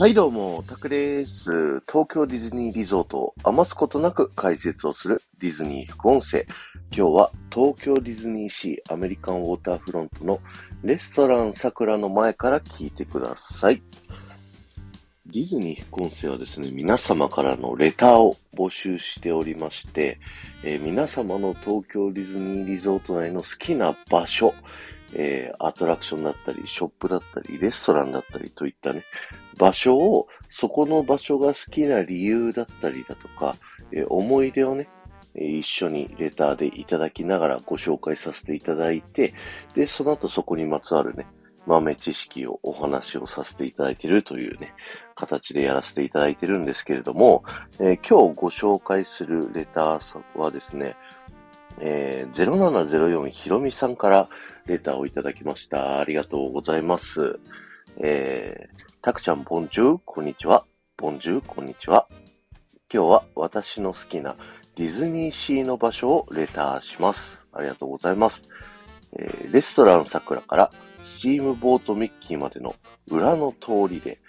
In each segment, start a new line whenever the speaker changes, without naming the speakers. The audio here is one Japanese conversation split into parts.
はいどうも、タクです。東京ディズニーリゾートを余すことなく解説をするディズニー副音声。今日は東京ディズニーシーアメリカンウォーターフロントのレストラン桜の前から聞いてください。ディズニー副音声はですね、皆様からのレターを募集しておりまして、えー、皆様の東京ディズニーリゾート内の好きな場所、えー、アトラクションだったり、ショップだったり、レストランだったりといったね、場所を、そこの場所が好きな理由だったりだとか、えー、思い出をね、一緒にレターでいただきながらご紹介させていただいて、で、その後そこにまつわるね、豆知識をお話をさせていただいているというね、形でやらせていただいているんですけれども、えー、今日ご紹介するレターはですね、えー、0704ひろみさんからレターをいただきました。ありがとうございます。えー、たくちゃん、ボンジュー、こんにちは。ボンジュー、こんにちは。今日は私の好きなディズニーシーの場所をレターします。ありがとうございます。えー、レストラン桜からスチームボートミッキーまでの裏の通りで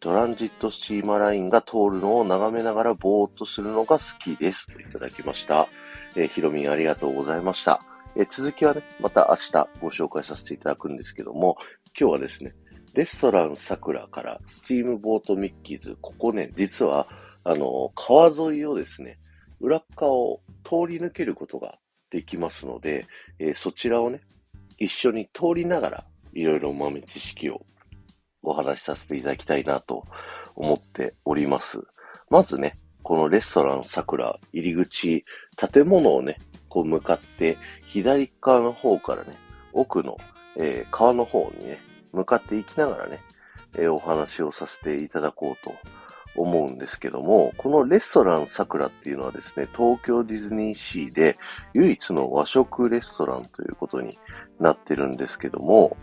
トランジットスチーマラインが通るのを眺めながらぼーっとするのが好きです。といただきました。えー、ひろみんありがとうございました。えー、続きはね、また明日ご紹介させていただくんですけども、今日はですね、レストラン桜からスチームボートミッキーズ、ここね、実は、あの、川沿いをですね、裏側を通り抜けることができますので、えー、そちらをね、一緒に通りながら、いろいろ豆知識をお話しさせていただきたいなと思っております。まずね、このレストラン桜入り口、建物をね、こう向かって左側の方からね、奥の、えー、川の方にね、向かっていきながらね、えー、お話をさせていただこうと思うんですけども、このレストラン桜っていうのはですね、東京ディズニーシーで唯一の和食レストランということになってるんですけども、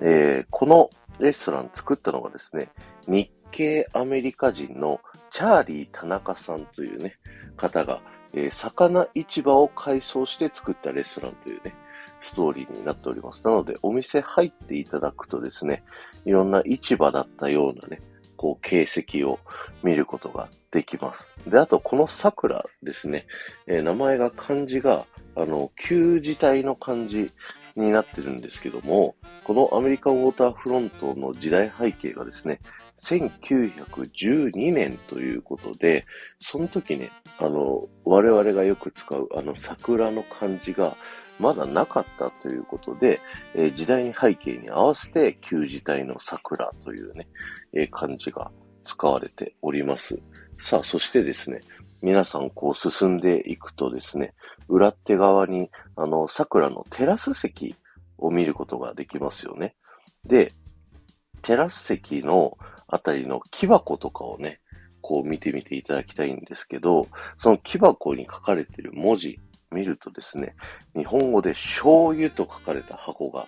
えー、このレストラン作ったのがですね、日系アメリカ人のチャーリー田中さんというね、方が、えー、魚市場を改装して作ったレストランというね、ストーリーになっております。なので、お店入っていただくとですね、いろんな市場だったようなね、こう、形跡を見ることができます。で、あと、この桜ですね、えー、名前が漢字が、あの、旧字体の漢字になってるんですけども、このアメリカンウォーターフロントの時代背景がですね、1912年ということで、その時ね、あの、我々がよく使うあの桜の漢字がまだなかったということで、えー、時代に背景に合わせて旧字体の桜というね、えー、漢字が使われております。さあ、そしてですね、皆さんこう進んでいくとですね、裏手側にあの桜のテラス席を見ることができますよね。で、テラス席のあたりの木箱とかをね、こう見てみていただきたいんですけど、その木箱に書かれている文字見るとですね、日本語で醤油と書かれた箱が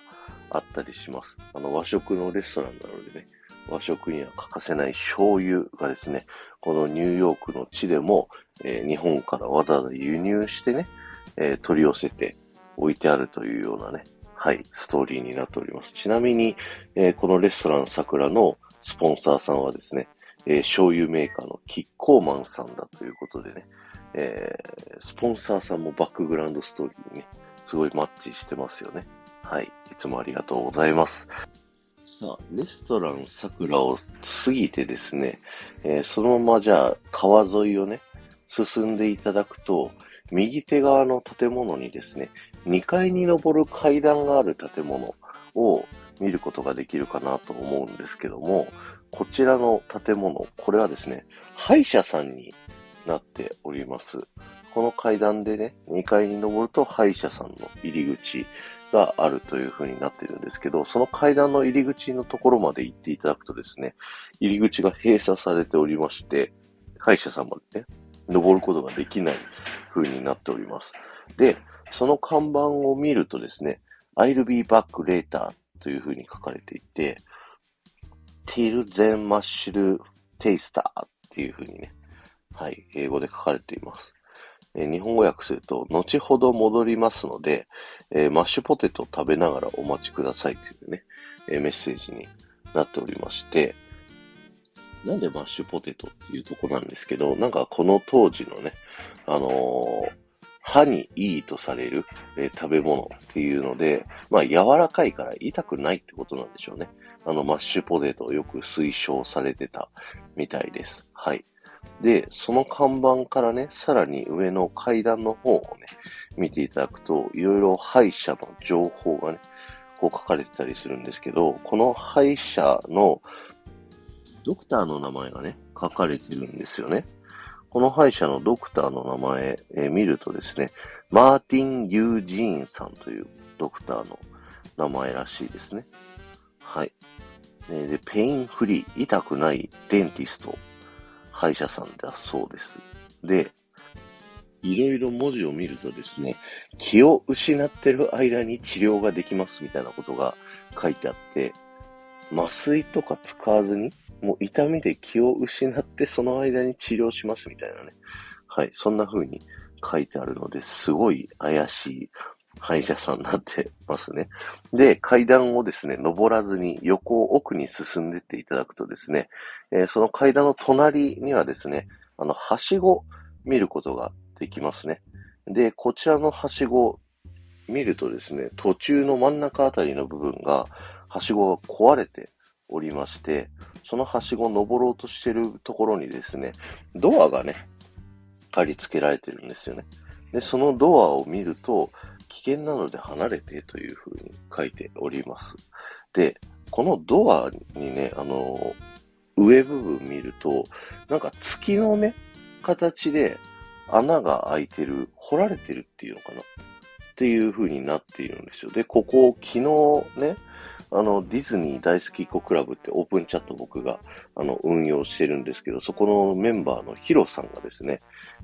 あったりします。あの和食のレストランなのでね、和食には欠かせない醤油がですね、このニューヨークの地でも、えー、日本からわざわざ輸入してね、えー、取り寄せて置いてあるというようなね、はい、ストーリーになっております。ちなみに、えー、このレストラン桜のスポンサーさんはですね、えー、醤油メーカーのキッコーマンさんだということでね、えー、スポンサーさんもバックグラウンドストーリーにね、すごいマッチしてますよね。はい。いつもありがとうございます。さあ、レストラン桜を過ぎてですね、えー、そのままじゃあ川沿いをね、進んでいただくと、右手側の建物にですね、2階に登る階段がある建物を見ることができるかなと思うんですけども、こちらの建物、これはですね、歯医者さんになっております。この階段でね、2階に登ると歯医者さんの入り口があるという風になっているんですけど、その階段の入り口のところまで行っていただくとですね、入り口が閉鎖されておりまして、歯医者さんまでね、登ることができない風になっております。で、その看板を見るとですね、I'll be back later という風に書かれていて、till then mushroom taster っていう風にね、はい、英語で書かれています。えー、日本語訳すると、後ほど戻りますので、えー、マッシュポテトを食べながらお待ちくださいというね、えー、メッセージになっておりまして、なんでマッシュポテトっていうとこなんですけど、なんかこの当時のね、あの、歯にいいとされる、えー、食べ物っていうので、まあ柔らかいから痛くないってことなんでしょうね。あのマッシュポテトよく推奨されてたみたいです。はい。で、その看板からね、さらに上の階段の方をね、見ていただくと、いろいろ歯医者の情報がね、こう書かれてたりするんですけど、この歯医者のドクターの名前がね、書かれてるんですよね。この歯医者のドクターの名前、えー、見るとですね、マーティン・ユージーンさんというドクターの名前らしいですね。はい。で、 pain free、痛くない dentist、歯医者さんだそうです。で、いろいろ文字を見るとですね、気を失ってる間に治療ができますみたいなことが書いてあって、麻酔とか使わずに、もう痛みで気を失ってその間に治療しますみたいなね。はい、そんな風に書いてあるので、すごい怪しい歯医者さんになってますね。で、階段をですね、登らずに横奥に進んでっていただくとですね、えー、その階段の隣にはですね、あの、はしご見ることができますね。で、こちらのはしご見るとですね、途中の真ん中あたりの部分が、はしごが壊れておりまして、そのはしごを登ろうとしてるところにですね、ドアがね、貼り付けられてるんですよね。で、そのドアを見ると、危険なので離れてという風に書いております。で、このドアにね、あの、上部分見ると、なんか月のね、形で穴が開いてる、掘られてるっていうのかな？っていう風になっているんですよ。で、ここを、昨日ね、あの、ディズニー大好き子クラブってオープンチャット僕が、あの、運用してるんですけど、そこのメンバーのヒロさんがですね、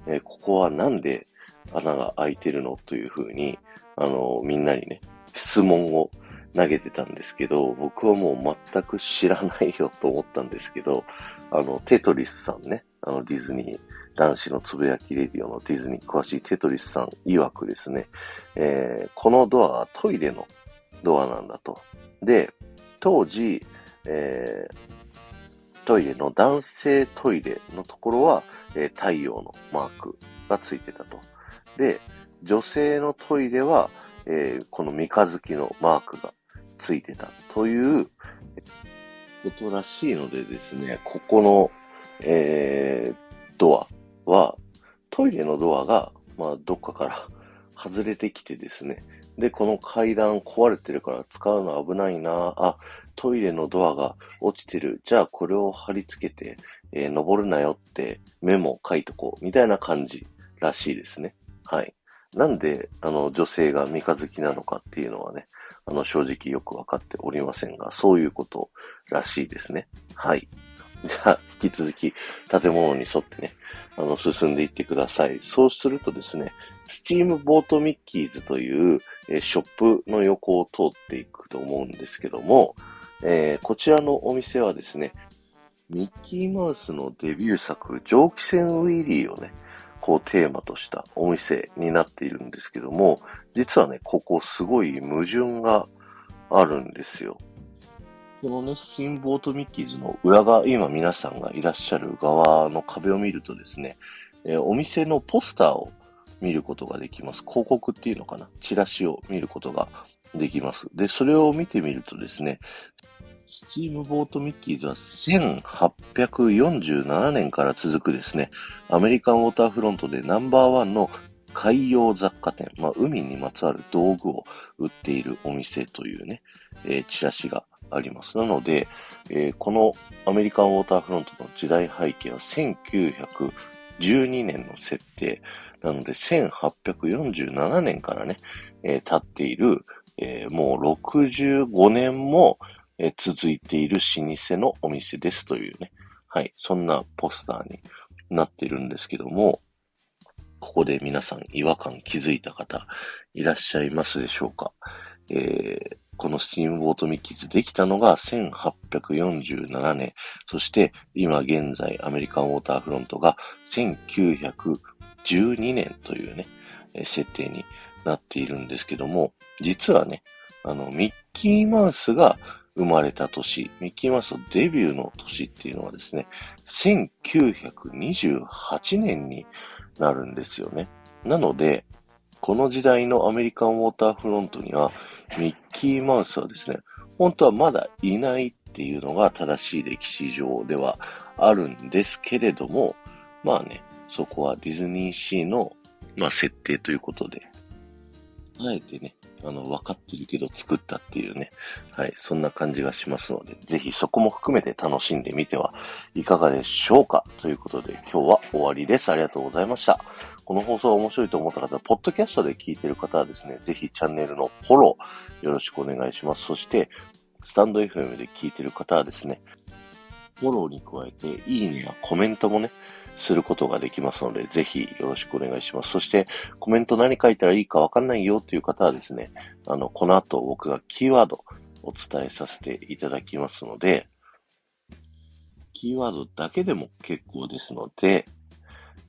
えー、ここはなんで穴が開いてるのという風に、あの、みんなにね、質問を投げてたんですけど、僕はもう全く知らないよと思ったんですけど、あの、テトリスさんね、あの、ディズニー、男子のつぶやきレディオのディズニー詳しいテトリスさん曰くですね、えー、このドアはトイレのドアなんだと。で、当時、えー、トイレの男性トイレのところは、えー、太陽のマークがついてたと。で、女性のトイレは、えー、この三日月のマークがついてたということらしいのでですね、ここの、えー、ドアは、トイレのドアが、まあ、どっかから外れてきてですね、で、この階段壊れてるから使うの危ないなあ、トイレのドアが落ちてる。じゃあこれを貼り付けて、えー、登るなよってメモ書いとこう。みたいな感じらしいですね。はい。なんで、あの、女性が三日月なのかっていうのはね、あの、正直よくわかっておりませんが、そういうことらしいですね。はい。じゃあ、引き続き、建物に沿ってね、あの、進んでいってください。そうするとですね、スチームボートミッキーズという、ショップの横を通っていくと思うんですけども、えー、こちらのお店はですね、ミッキーマウスのデビュー作、蒸気船ウィリーをね、こうテーマとしたお店になっているんですけども、実はね、ここすごい矛盾があるんですよ。このね、スチームボートミッキーズの裏側、今皆さんがいらっしゃる側の壁を見るとですね、えー、お店のポスターを見ることができます。広告っていうのかなチラシを見ることができます。で、それを見てみるとですね、スチームボートミッキーズは1847年から続くですね、アメリカンウォーターフロントでナンバーワンの海洋雑貨店、まあ、海にまつわる道具を売っているお店というね、えー、チラシがあります。なので、えー、このアメリカンウォーターフロントの時代背景は1912年の設定。なので、1847年からね、えー、経っている、えー、もう65年も、えー、続いている老舗のお店ですというね、はい、そんなポスターになっているんですけども、ここで皆さん違和感気づいた方いらっしゃいますでしょうか、えー、このスチームボートミッキーズできたのが1847年、そして今現在アメリカンウォーターフロントが1900 12年というね、設定になっているんですけども、実はね、あの、ミッキーマウスが生まれた年、ミッキーマウスのデビューの年っていうのはですね、1928年になるんですよね。なので、この時代のアメリカンウォーターフロントには、ミッキーマウスはですね、本当はまだいないっていうのが正しい歴史上ではあるんですけれども、まあね、そこはディズニーシーの、まあ、設定ということで、あえてね、あの、分かってるけど作ったっていうね、はい、そんな感じがしますので、ぜひそこも含めて楽しんでみてはいかがでしょうかということで、今日は終わりです。ありがとうございました。この放送が面白いと思った方は、ポッドキャストで聞いてる方はですね、ぜひチャンネルのフォローよろしくお願いします。そして、スタンド FM で聞いてる方はですね、フォローに加えて、いいねやコメントもね、することができますので、ぜひよろしくお願いします。そして、コメント何書いたらいいかわかんないよという方はですね、あの、この後僕がキーワードお伝えさせていただきますので、キーワードだけでも結構ですので、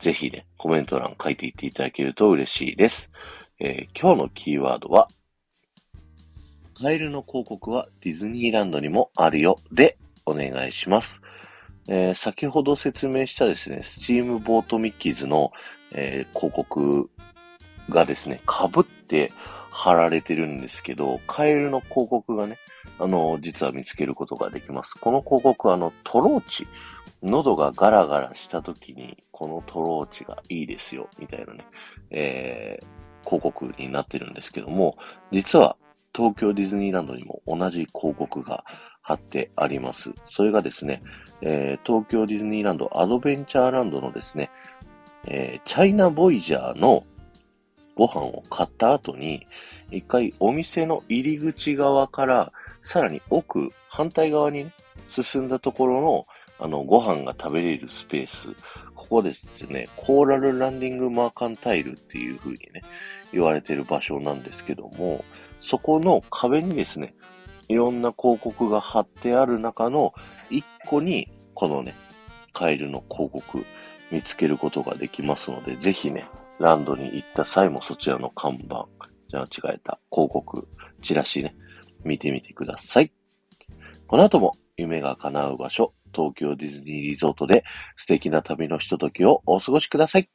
ぜひね、コメント欄書いていっていただけると嬉しいです。えー、今日のキーワードは、カエルの広告はディズニーランドにもあるよでお願いします。えー、先ほど説明したですね、スチームボートミッキーズの、えー、広告がですね、被って貼られてるんですけど、カエルの広告がね、あの、実は見つけることができます。この広告はあの、トローチ。喉がガラガラした時に、このトローチがいいですよ、みたいなね、えー、広告になってるんですけども、実は東京ディズニーランドにも同じ広告が貼ってあります。それがですね、えー、東京ディズニーランドアドベンチャーランドのですね、えー、チャイナボイジャーのご飯を買った後に、一回お店の入り口側からさらに奥、反対側に、ね、進んだところの、あの、ご飯が食べれるスペース。ここですね、コーラルランディングマーカンタイルっていう風にね、言われてる場所なんですけども、そこの壁にですね、いろんな広告が貼ってある中の一個に、このね、カエルの広告見つけることができますので、ぜひね、ランドに行った際もそちらの看板、じゃあ違えた、広告、チラシね、見てみてください。この後も夢が叶う場所、東京ディズニーリゾートで素敵な旅のひとときをお過ごしください。